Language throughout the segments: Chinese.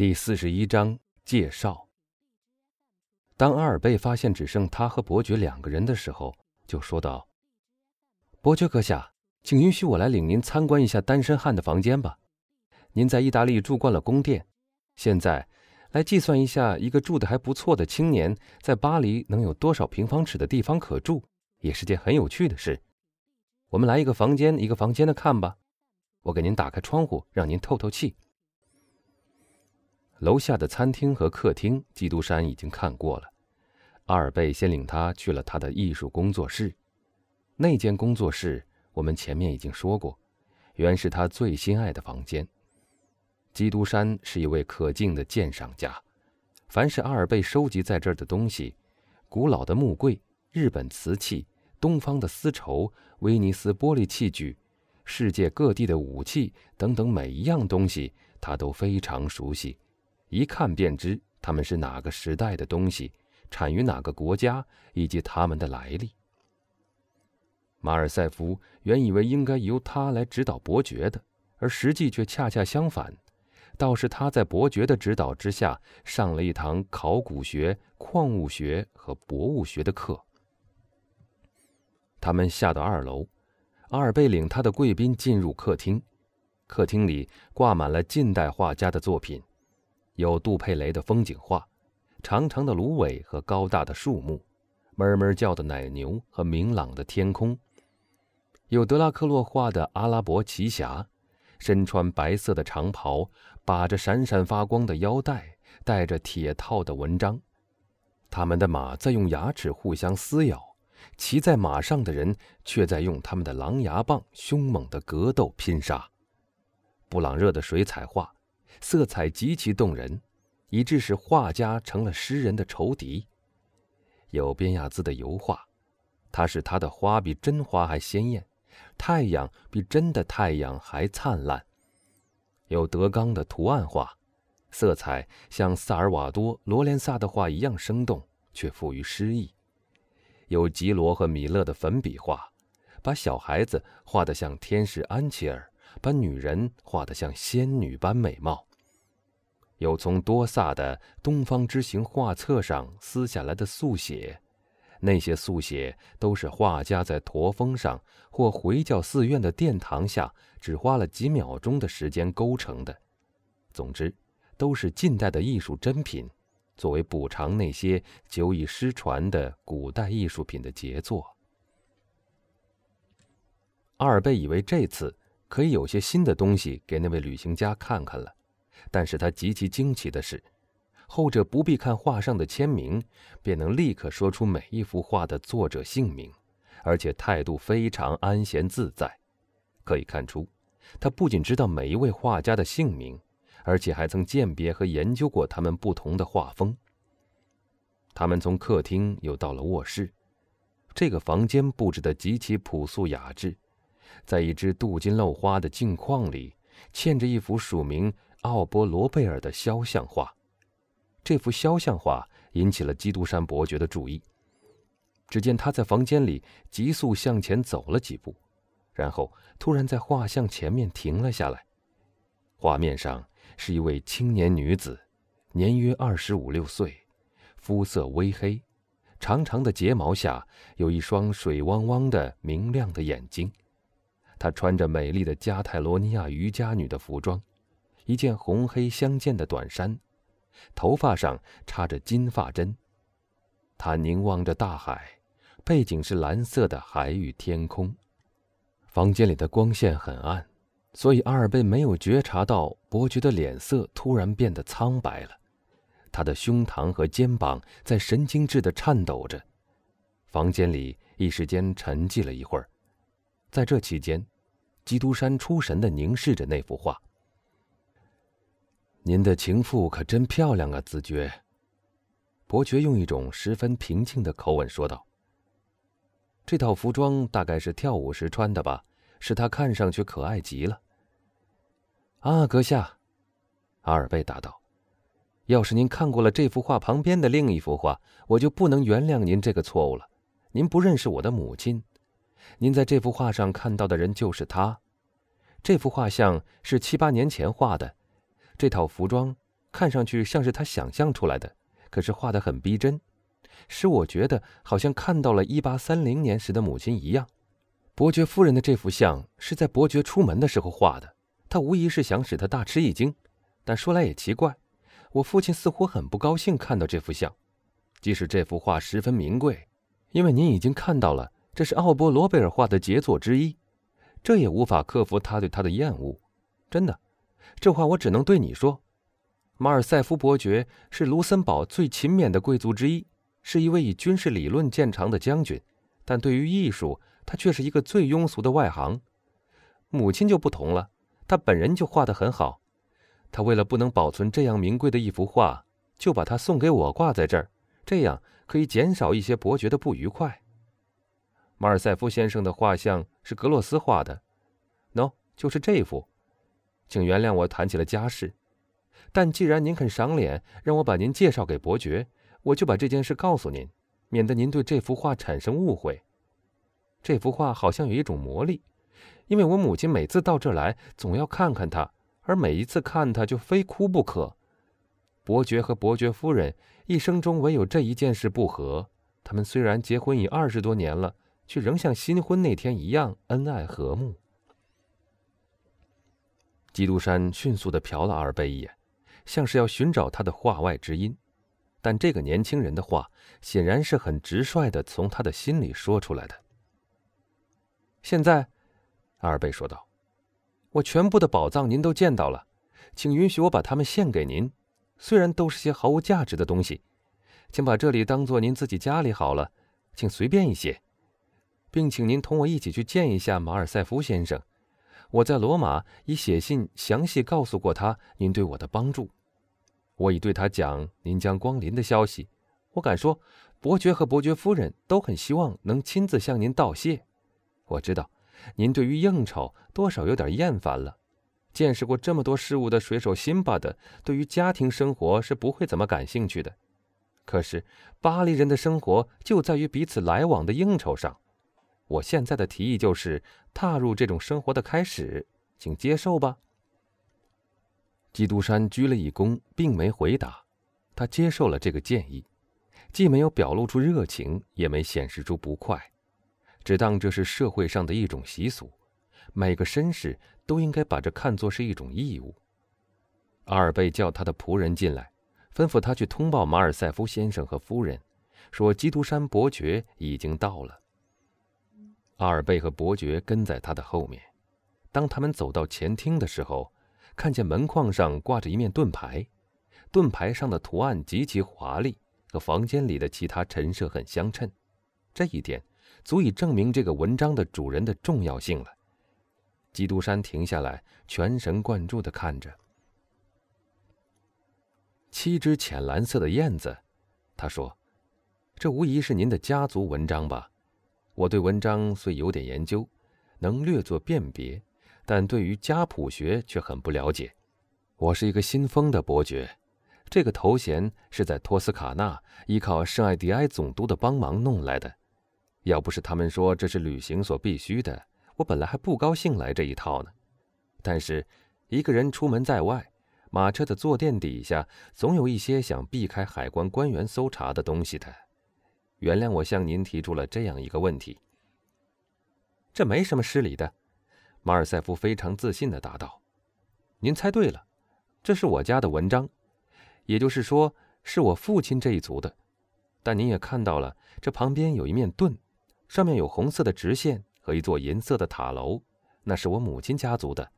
第四十一章介绍。当阿尔贝发现只剩他和伯爵两个人的时候，就说道：“伯爵阁下，请允许我来领您参观一下单身汉的房间吧。您在意大利住惯了宫殿，现在来计算一下，一个住的还不错的青年在巴黎能有多少平方尺的地方可住，也是件很有趣的事。我们来一个房间一个房间的看吧。我给您打开窗户，让您透透气。”楼下的餐厅和客厅，基督山已经看过了。阿尔贝先领他去了他的艺术工作室。那间工作室，我们前面已经说过，原是他最心爱的房间。基督山是一位可敬的鉴赏家，凡是阿尔贝收集在这儿的东西，古老的木柜、日本瓷器、东方的丝绸、威尼斯玻璃器具、世界各地的武器等等，每一样东西，他都非常熟悉。一看便知他们是哪个时代的东西，产于哪个国家，以及他们的来历。马尔塞夫原以为应该由他来指导伯爵的，而实际却恰恰相反，倒是他在伯爵的指导之下上了一堂考古学、矿物学和博物学的课。他们下到二楼，阿尔贝领他的贵宾进入客厅，客厅里挂满了近代画家的作品。有杜佩雷的风景画，长长的芦苇和高大的树木，哞哞叫的奶牛和明朗的天空；有德拉克洛画的阿拉伯奇侠，身穿白色的长袍，把着闪闪发光的腰带，带着铁套的文章。他们的马在用牙齿互相撕咬，骑在马上的人却在用他们的狼牙棒凶猛的格斗拼杀。布朗热的水彩画。色彩极其动人，以致使画家成了诗人的仇敌。有边亚兹的油画，他使他的花比真花还鲜艳，太阳比真的太阳还灿烂。有德刚的图案画，色彩像萨尔瓦多·罗连萨的画一样生动，却富于诗意。有吉罗和米勒的粉笔画，把小孩子画得像天使安琪儿，把女人画得像仙女般美貌。有从多萨的《东方之行》画册上撕下来的速写，那些速写都是画家在驼峰上或回教寺院的殿堂下只花了几秒钟的时间勾成的。总之，都是近代的艺术珍品，作为补偿那些久已失传的古代艺术品的杰作。阿尔贝以为这次可以有些新的东西给那位旅行家看看了。但是他极其惊奇的是，后者不必看画上的签名，便能立刻说出每一幅画的作者姓名，而且态度非常安闲自在。可以看出，他不仅知道每一位画家的姓名，而且还曾鉴别和研究过他们不同的画风。他们从客厅又到了卧室，这个房间布置得极其朴素雅致，在一只镀金镂花的镜框里，嵌着一幅署名。奥波罗贝尔的肖像画，这幅肖像画引起了基督山伯爵的注意。只见他在房间里急速向前走了几步，然后突然在画像前面停了下来。画面上是一位青年女子，年约二十五六岁，肤色微黑，长长的睫毛下有一双水汪汪的明亮的眼睛。她穿着美丽的加泰罗尼亚瑜伽女的服装。一件红黑相间的短衫，头发上插着金发针。他凝望着大海，背景是蓝色的海与天空。房间里的光线很暗，所以阿尔贝没有觉察到伯爵的脸色突然变得苍白了。他的胸膛和肩膀在神经质地颤抖着。房间里一时间沉寂了一会儿。在这期间，基督山出神的凝视着那幅画。您的情妇可真漂亮啊，子爵。伯爵用一种十分平静的口吻说道：“这套服装大概是跳舞时穿的吧，使她看上去可爱极了。”啊，阁下，阿尔贝答道：“要是您看过了这幅画旁边的另一幅画，我就不能原谅您这个错误了。您不认识我的母亲，您在这幅画上看到的人就是她。这幅画像是七八年前画的。”这套服装看上去像是他想象出来的，可是画得很逼真，使我觉得好像看到了一八三零年时的母亲一样。伯爵夫人的这幅像是在伯爵出门的时候画的，他无疑是想使他大吃一惊。但说来也奇怪，我父亲似乎很不高兴看到这幅像，即使这幅画十分名贵，因为您已经看到了，这是奥伯罗贝尔画的杰作之一，这也无法克服他对他的厌恶。真的，这话我只能对你说。马尔塞夫伯爵是卢森堡最勤勉的贵族之一，是一位以军事理论见长的将军，但对于艺术，他却是一个最庸俗的外行。母亲就不同了，他本人就画得很好。他为了不能保存这样名贵的一幅画，就把它送给我挂在这儿，这样可以减少一些伯爵的不愉快。马尔塞夫先生的画像是格洛斯画的，喏，就是这幅。请原谅我谈起了家事，但既然您肯赏脸让我把您介绍给伯爵，我就把这件事告诉您，免得您对这幅画产生误会。这幅画好像有一种魔力，因为我母亲每次到这来，总要看看它，而每一次看它就非哭不可。伯爵和伯爵夫人一生中唯有这一件事不和，他们虽然结婚已二十多年了，却仍像新婚那天一样恩爱和睦。基督山迅速的瞟了阿尔贝一眼，像是要寻找他的话外之音。但这个年轻人的话显然是很直率的从他的心里说出来的。现在，阿尔贝说道：“我全部的宝藏您都见到了，请允许我把它们献给您。虽然都是些毫无价值的东西，请把这里当做您自己家里好了，请随便一些，并请您同我一起去见一下马尔塞夫先生。”我在罗马已写信详细告诉过他您对我的帮助，我已对他讲您将光临的消息。我敢说，伯爵和伯爵夫人都很希望能亲自向您道谢。我知道，您对于应酬多少有点厌烦了。见识过这么多事物的水手辛巴的，对于家庭生活是不会怎么感兴趣的。可是，巴黎人的生活就在于彼此来往的应酬上。我现在的提议就是踏入这种生活的开始，请接受吧。基督山鞠了一躬，并没回答。他接受了这个建议，既没有表露出热情，也没显示出不快，只当这是社会上的一种习俗，每个绅士都应该把这看作是一种义务。阿尔贝叫他的仆人进来，吩咐他去通报马尔塞夫先生和夫人，说基督山伯爵已经到了。阿尔贝和伯爵跟在他的后面。当他们走到前厅的时候，看见门框上挂着一面盾牌，盾牌上的图案极其华丽，和房间里的其他陈设很相称。这一点足以证明这个文章的主人的重要性了。基督山停下来，全神贯注地看着。七只浅蓝色的燕子，他说：“这无疑是您的家族文章吧？”我对文章虽有点研究，能略作辨别，但对于家谱学却很不了解。我是一个新封的伯爵，这个头衔是在托斯卡纳依靠圣艾迪埃总督的帮忙弄来的。要不是他们说这是旅行所必须的，我本来还不高兴来这一套呢。但是，一个人出门在外，马车的坐垫底下总有一些想避开海关官员搜查的东西的。原谅我向您提出了这样一个问题。这没什么失礼的，马尔塞夫非常自信的答道：“您猜对了，这是我家的文章，也就是说是我父亲这一族的。但您也看到了，这旁边有一面盾，上面有红色的直线和一座银色的塔楼，那是我母亲家族的。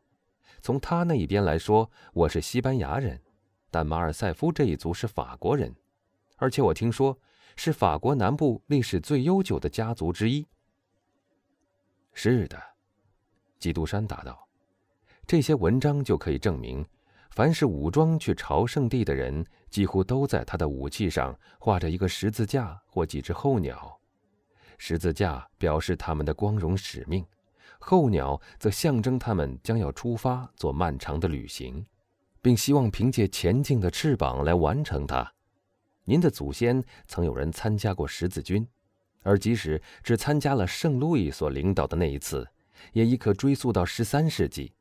从他那一边来说，我是西班牙人，但马尔塞夫这一族是法国人，而且我听说。”是法国南部历史最悠久的家族之一。是的，基督山答道：“这些文章就可以证明，凡是武装去朝圣地的人，几乎都在他的武器上画着一个十字架或几只候鸟。十字架表示他们的光荣使命，候鸟则象征他们将要出发做漫长的旅行，并希望凭借前进的翅膀来完成它。”您的祖先曾有人参加过十字军，而即使只参加了圣路易所领导的那一次，也已可追溯到十三世纪，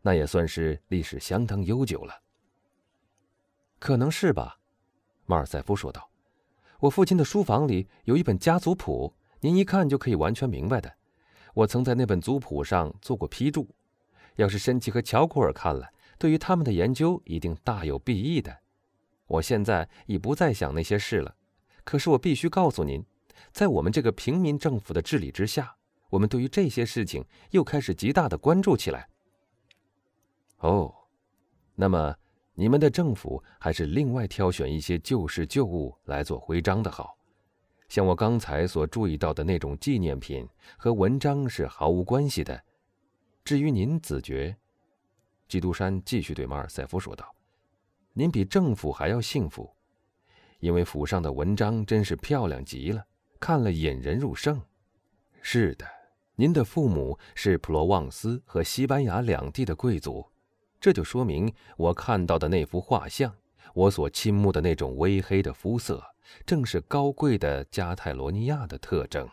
那也算是历史相当悠久了。可能是吧，马尔塞夫说道。我父亲的书房里有一本家族谱，您一看就可以完全明白的。我曾在那本族谱上做过批注，要是申奇和乔库尔看了，对于他们的研究一定大有裨益的。我现在已不再想那些事了，可是我必须告诉您，在我们这个平民政府的治理之下，我们对于这些事情又开始极大的关注起来。哦，那么你们的政府还是另外挑选一些旧事旧物来做徽章的好。像我刚才所注意到的那种纪念品和文章是毫无关系的。至于您子爵，基督山继续对马尔塞夫说道：“您比政府还要幸福，因为府上的文章真是漂亮极了，看了引人入胜。是的，您的父母是普罗旺斯和西班牙两地的贵族，这就说明我看到的那幅画像，我所倾慕的那种微黑的肤色。”正是高贵的加泰罗尼亚的特征。